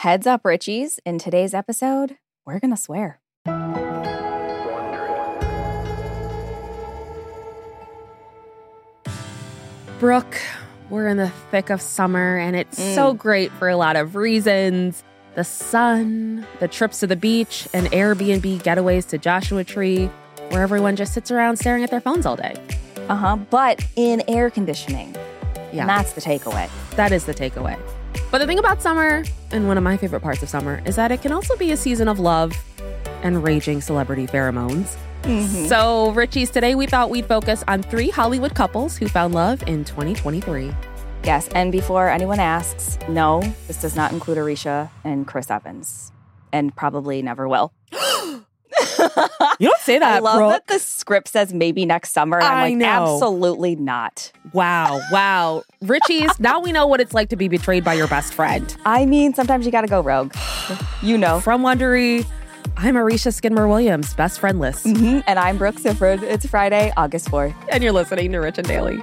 Heads up, Richies. In today's episode, we're going to swear. Brooke, we're in the thick of summer and it's so great for a lot of reasons. The sun, the trips to the beach, and Airbnb getaways to Joshua Tree, where everyone just sits around staring at their phones all day. Uh huh. But in air conditioning. Yeah. And that's the takeaway. That is the takeaway. But the thing about summer, and one of my favorite parts of summer, is that it can also be a season of love and raging celebrity pheromones. Mm-hmm. So, Richies, today we thought we'd focus on three Hollywood couples who found love in 2023. Yes. And before anyone asks, no, this does not include Aricia and Chris Evans, and probably never will. You don't say that, I love Brooke. that the script says maybe next summer. And I I'm like, know. absolutely not. Wow, wow. Richies, now we know what it's like to be betrayed by your best friend. I mean, sometimes you got to go rogue. You know. From Wondery, I'm Aricia Skidmore Williams, best friend list. Mhm. And I'm Brooke Siffrinn. It's Friday, August 4th. And you're listening to Rich and Daily.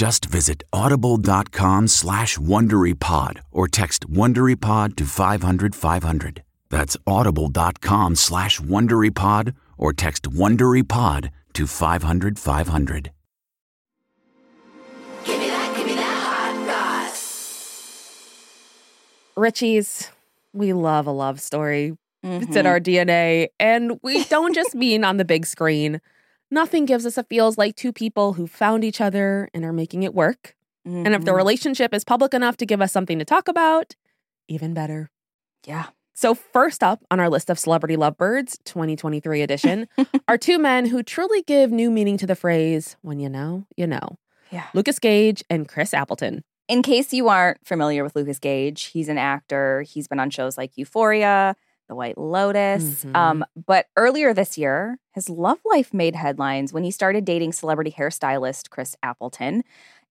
Just visit audible.com slash WonderyPod or text WonderyPod to 500 500. That's audible.com slash WonderyPod or text WonderyPod to 500 500. Give me that, give me that hot sauce. Richies, we love a love story. It's in mm-hmm. our DNA. And we don't just mean on the big screen. Nothing gives us a feels like two people who found each other and are making it work. And if the Mhm. relationship is public enough to give us something to talk about, even better. Yeah. So, first up on our list of celebrity lovebirds 2023 edition are two men who truly give new meaning to the phrase, when you know, you know. Yeah. Lucas Gage and Chris Appleton. In case you aren't familiar with Lucas Gage, he's an actor. He's been on shows like Euphoria, The White Lotus. Mhm. Um, but earlier this year, his love life made headlines when he started dating celebrity hairstylist Chris Appleton.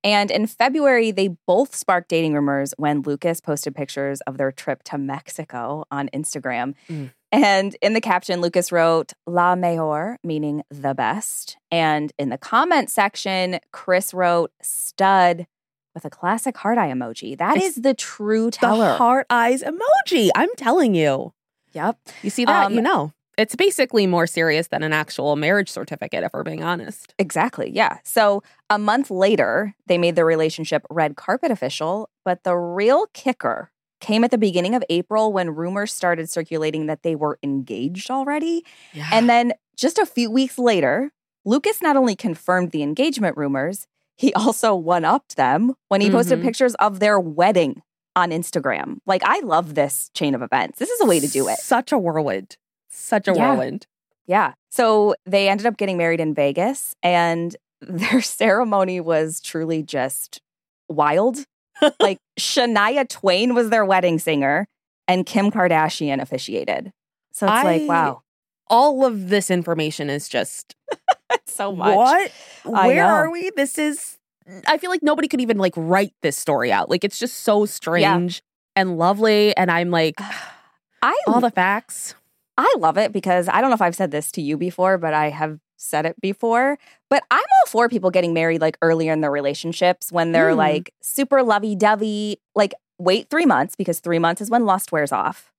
And in February, they both sparked dating rumors when Lucas posted pictures of their trip to Mexico on Instagram. Mm. And in the caption, Lucas wrote La Mejor, meaning the best. And in the comment section, Chris wrote stud with a classic heart eye emoji. That It's is the true teller. The heart eyes emoji. I'm telling you. Yep. You see that? Um, you know. It's basically more serious than an actual marriage certificate, if we're being honest. Exactly. Yeah. So a month later, they made their relationship red carpet official. But the real kicker came at the beginning of April when rumors started circulating that they were engaged already. Yeah. And then just a few weeks later, Lucas not only confirmed the engagement rumors, he also one upped them when he posted Mhm. pictures of their wedding on Instagram. Like, I love this chain of events. This is a way to do it. Such a whirlwind. Such a Yeah. whirlwind. Yeah. So they ended up getting married in Vegas, and their ceremony was truly just wild. like Shania Twain was their wedding singer, and Kim Kardashian officiated. So it's like, wow. all of this information is just so much. what? Where are we? This is. I feel like nobody could even like write this story out. Like it's just so strange and lovely, and I'm like I all the facts. I love it because I don't know if I've said this to you before, but I have said it before. But I'm all for people getting married like earlier in their relationships when they're Mm. like super lovey dovey. Like, wait three months because three months is when lust wears off.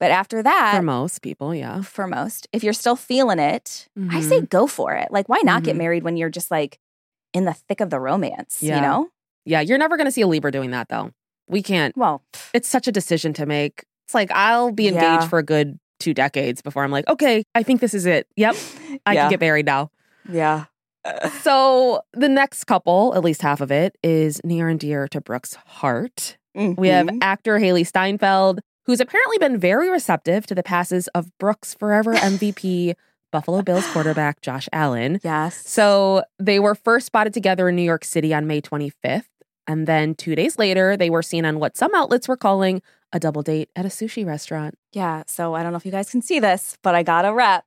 But after that, For most people, yeah. for most, if you're still feeling it, I say go for it. Like, why not get Mhm. married when you're just like in the thick of the romance? Yeah. You know? Yeah, you're never going to see a Libra doing that though. We can't. Well, It's such a decision to make. It's like I'll be engaged Yeah. for a good two decades before I'm like, okay, I think this is it. Yep, I yeah. can get married now. yeah. So the next couple, at least half of it, is near and dear to Brooke's heart. We have Mhm. actor Hailee Steinfeld, who's apparently been very receptive to the passes of Brooks' forever MVP, Buffalo Bills quarterback Josh Allen. yes. So they were first spotted together in New York City on May 25th. And then two days later, they were seen on what some outlets were calling a double date at a sushi restaurant. Yeah, so I don't know if you guys can see this, but I got a rep.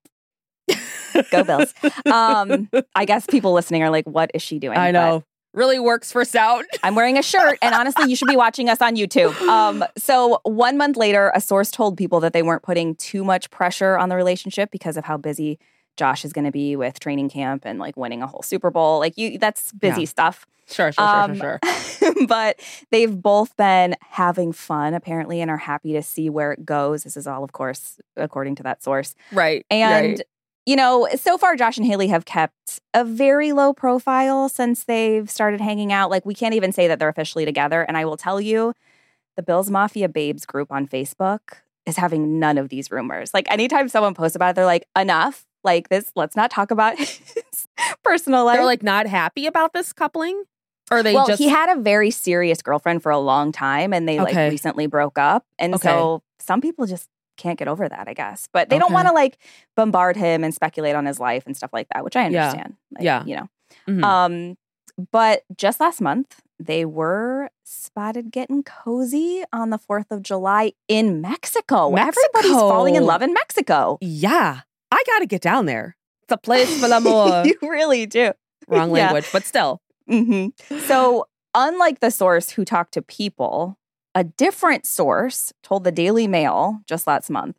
Go Bills. Um, I guess people listening are like, what is she doing? I know. Really works for sound. I'm wearing a shirt, and honestly, you should be watching us on YouTube. Um, so one month later, a source told people that they weren't putting too much pressure on the relationship because of how busy Josh is going to be with training camp and like winning a whole Super Bowl. Like you, that's busy Yeah. stuff. Sure, sure, Um, sure, sure, sure. but they've both been having fun apparently and are happy to see where it goes. This is all, of course, according to that source. Right. And, right. You know, so far, Josh and Hailee have kept a very low profile since they've started hanging out. Like, we can't even say that they're officially together. And I will tell you, the Bills Mafia Babes group on Facebook is having none of these rumors. Like, anytime someone posts about it, they're like, enough. Like, this, let's not talk about his personal life. They're like not happy about this coupling? Or they well, just he had a very serious girlfriend for a long time and they Okay. like recently broke up. And Okay. so some people just can't get over that, I guess. But they don't want to like bombard him and speculate on his life and stuff like that, which I Yeah. understand. Like, Yeah. You know. Mhm. Um, but just last month, they were spotted getting cozy on the 4th of July in Mexico. Everybody's falling in love in Mexico. Yeah. I gotta get down there. It's a place for l'amour. you really do. Wrong Yeah. language, but still. Mm-hmm. So, unlike the source who talked to people, a different source told the Daily Mail just last month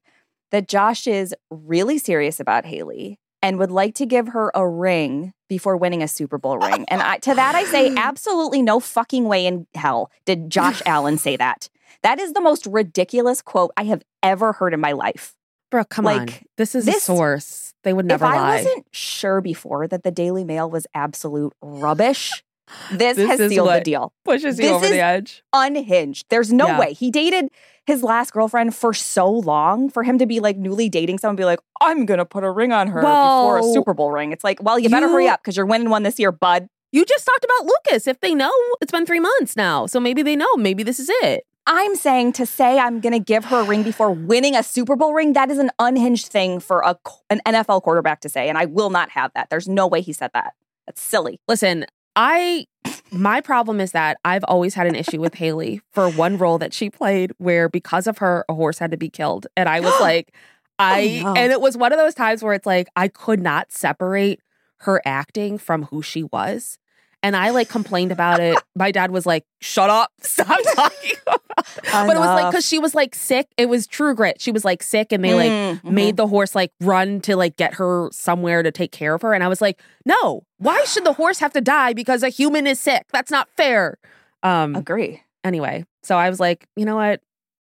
that Josh is really serious about Hailee and would like to give her a ring before winning a Super Bowl ring. And I, to that, I say, absolutely no fucking way in hell did Josh Allen say that. That is the most ridiculous quote I have ever heard in my life. Brooke, come on. Like, This is a source. They would never if I wasn't sure before that the Daily Mail was absolute rubbish, this, This has sealed the deal. Pushes you this over the edge. unhinged. There's no Yeah. way. He dated his last girlfriend for so long for him to be like newly dating someone be like, I'm gonna put a ring on her before a Super Bowl ring. It's like, well, you better hurry up because you're winning one this year, bud. You just talked about Lucas. If they know, it's been three months now. So maybe they know. Maybe this is it. I'm saying to say I'm gonna give her a ring before winning a Super Bowl ring, that is an unhinged thing for a an NFL quarterback to say. And I will not have that. There's no way he said that. That's silly. Listen, I my problem is that I've always had an issue with Hailee for one role that she played where because of her a horse had to be killed. And I was oh, like, I no. and it was one of those times where it's like I could not separate her acting from who she was. And I like complained about it. My dad was like, "Shut up, stop talking about." It. But it was like because she was like sick. It was True Grit. She was like sick, and they like Mm, made the horse like run to like get her somewhere to take care of her. And I was like, no, why should the horse have to die because a human is sick? That's not fair. Um agree. anyway, so I was like, you know what?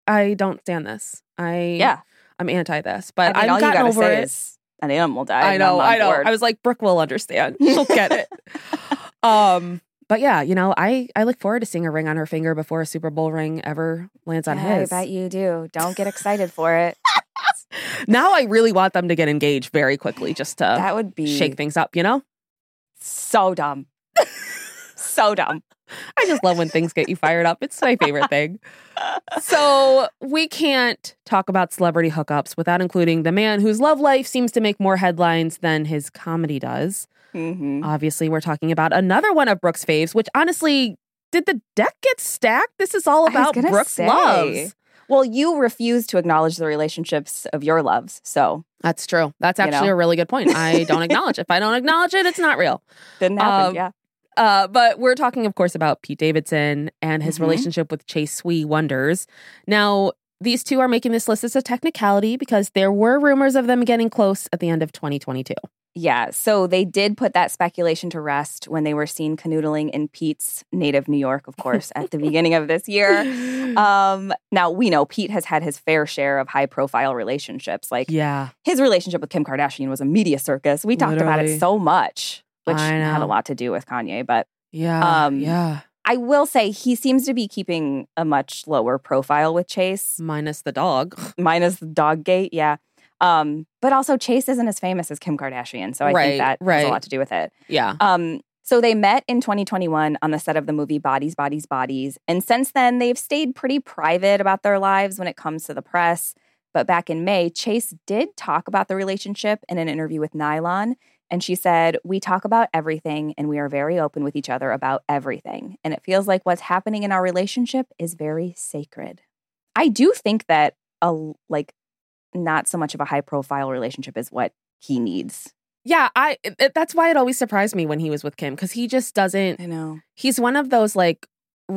I don't stand this. I Yeah. I'm anti this. But I you gotten over say it. is an animal died. I know, I know. board. I was like, Brooke will understand. She'll get it. Um but yeah, you know, I I look forward to seeing a ring on her finger before a Super Bowl ring ever lands on Yeah, his. I bet you do. Don't get excited for it. Now I really want them to get engaged very quickly just to that would be shake things up, you know? so dumb. so dumb. I just love when things get you fired up. It's my favorite thing. So, we can't talk about celebrity hookups without including the man whose love life seems to make more headlines than his comedy does. Mm-hmm. Obviously, we're talking about another one of Brooke's faves, which honestly, did the deck get stacked? This is all about Brooke's say. loves. Well, you refuse to acknowledge the relationships of your loves. So That's true. That's You actually know? a really good point. I don't acknowledge. If I don't acknowledge it, it's not real. didn't happen. Um, yeah. Uh, but we're talking, of course, about Pete Davidson and his Mhm. relationship with Chase Sui Wonders. Now, these two are making this list as a technicality because there were rumors of them getting close at the end of 2022. Yeah. So they did put that speculation to rest when they were seen canoodling in Pete's native New York, of course, at the beginning of this year. Um, now we know Pete has had his fair share of high profile relationships. Like yeah. his relationship with Kim Kardashian was a media circus. We talked about it so much, which had a lot to do with Kanye. But Yeah. Um, yeah. I will say he seems to be keeping a much lower profile with Chase, Minus the dog. minus the dog gate. Yeah. Um, but also Chase isn't as famous as Kim Kardashian. So I Right, think that has a lot to do with it. Yeah. Um, so they met in 2021 on the set of the movie Bodies, Bodies, Bodies. And since then, they've stayed pretty private about their lives when it comes to the press. But back in May, Chase did talk about the relationship in an interview with Nylon. And she said, We talk about everything and we are very open with each other about everything. And it feels like what's happening in our relationship is very sacred. I do think that a like not so much of a high profile relationship is what he needs. Yeah. I. It, that's why it always surprised me when he was with Kim because he just doesn't. I know. He's one of those like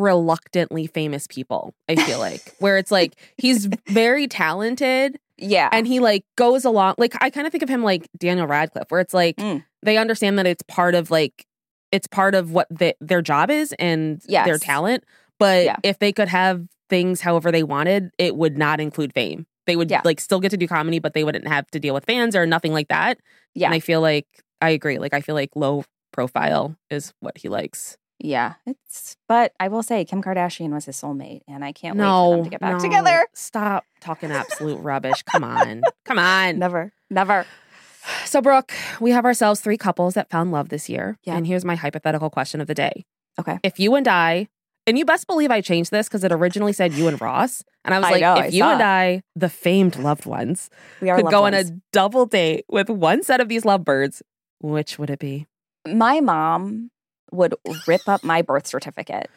reluctantly famous people. I feel like where it's like he's very talented Yeah. and he like goes along like i kind of think of him like daniel radcliffe where it's like Mm. they understand that it's part of like it's part of what the, their job is and their talent but Yeah. if they could have things however they wanted it would not include fame they would Yeah. like still get to do comedy but they wouldn't have to deal with fans or nothing like that yeah. and i feel like i agree like i feel like low profile is what he likes Yeah, it's. But I will say, Kim Kardashian was his soulmate, and I can't wait for them to get back no. together. stop talking absolute rubbish come on come on Never, never. So, Brooke, we have ourselves three couples that found love this year. Yeah. And here's my hypothetical question of the day. Okay. If you and I, and you best believe I changed this because it originally said you and Ross. And I was I like, know, if I you and. I, the famed loved ones, We could go on a double date with one set of these lovebirds, which would it be? My mom would rip up my birth certificate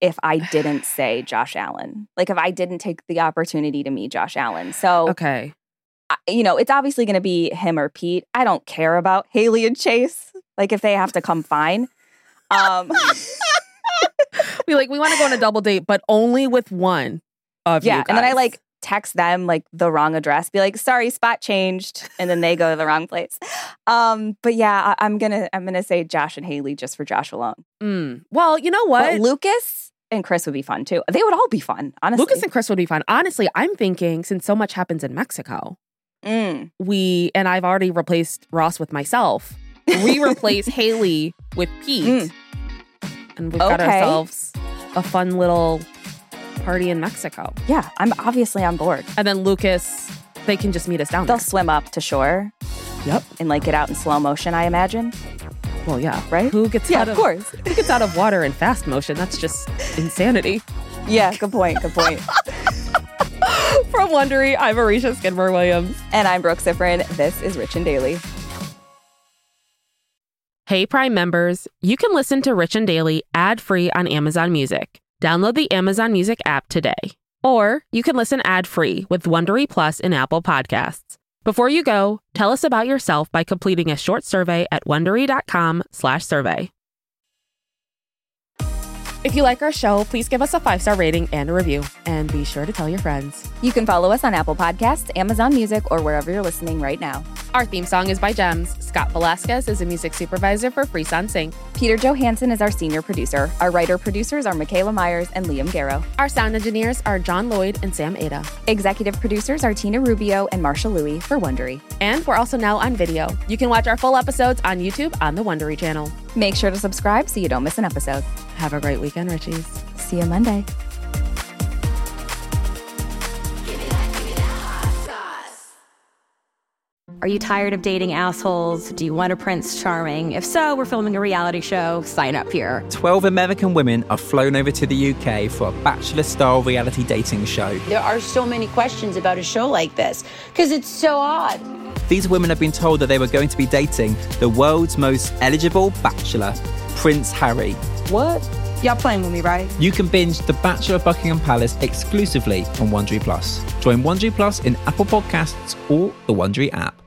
if I didn't say Josh Allen. Like if I didn't take the opportunity to meet Josh Allen. So Okay. I- you know, it's obviously going to be him or Pete. I don't care about Hailee and Chase. Like if they have to come, fine. Um, Be like, we want to go on a double date, but only with one of you. yeah, and then I like text them like the wrong address, be like, "Sorry, spot changed," and then they go to the wrong place. Um, but yeah, I, I'm gonna I'm gonna say Josh and Hailee just for Josh alone. Mm. Well, you know But what? Lucas and Chris would be fun too. They would all be fun, honestly. Lucas and Chris would be fun. Honestly, I'm thinking since so much happens in Mexico, Mm. we and I've already replaced Ross with myself. We replace Hailee with Pete, Mm. And we've got ourselves a fun little party in Mexico. yeah, I'm obviously on board. And then Lucas, they can just meet us down there. They'll there. swim up to shore Yep. and like get out in slow motion. I imagine. Well, yeah, Right? Who gets Yeah, out of course. Who gets out of water in fast motion? That's just insanity. Yeah, good point. Good point. From Wondery, I'm Aricia Skidmore Williams. and I'm Brooke Siffrinn. This is Rich and Daily. Hey Prime members, you can listen to Rich and Daily ad-free on Amazon Music. Download the Amazon Music app today. Or you can listen ad-free with Wondery Plus in Apple Podcasts. Before you go, tell us about yourself by completing a short survey at wondery.com/survey. If you like our show, please give us a five-star rating and a review, and be sure to tell your friends. You can follow us on Apple Podcasts, Amazon Music, or wherever you're listening right now. Our theme song is by Gems. Scott Velasquez is a music supervisor for Freeson Sync. Peter Johansson is our senior producer. Our writer producers are Michaela Myers and Liam Garrow. Our sound engineers are John Lloyd and Sam Ada. Executive producers are Tina Rubio and Marsha Louie for Wondery. And we're also now on video. You can watch our full episodes on YouTube on the Wondery channel. Make sure to subscribe so you don't miss an episode. Have a great weekend, Richies. See you Monday. Are you tired of dating assholes? Do you want a Prince Charming? If so, we're filming a reality show. Sign up here. 12 American women are flown over to the UK for a bachelor style reality dating show. There are so many questions about a show like this because it's so odd. These women have been told that they were going to be dating the world's most eligible bachelor, Prince Harry. What? Y'all playing with me, right? You can binge The Bachelor of Buckingham Palace exclusively on Wondery Plus. Join Wondery Plus in Apple Podcasts or the Wondery app.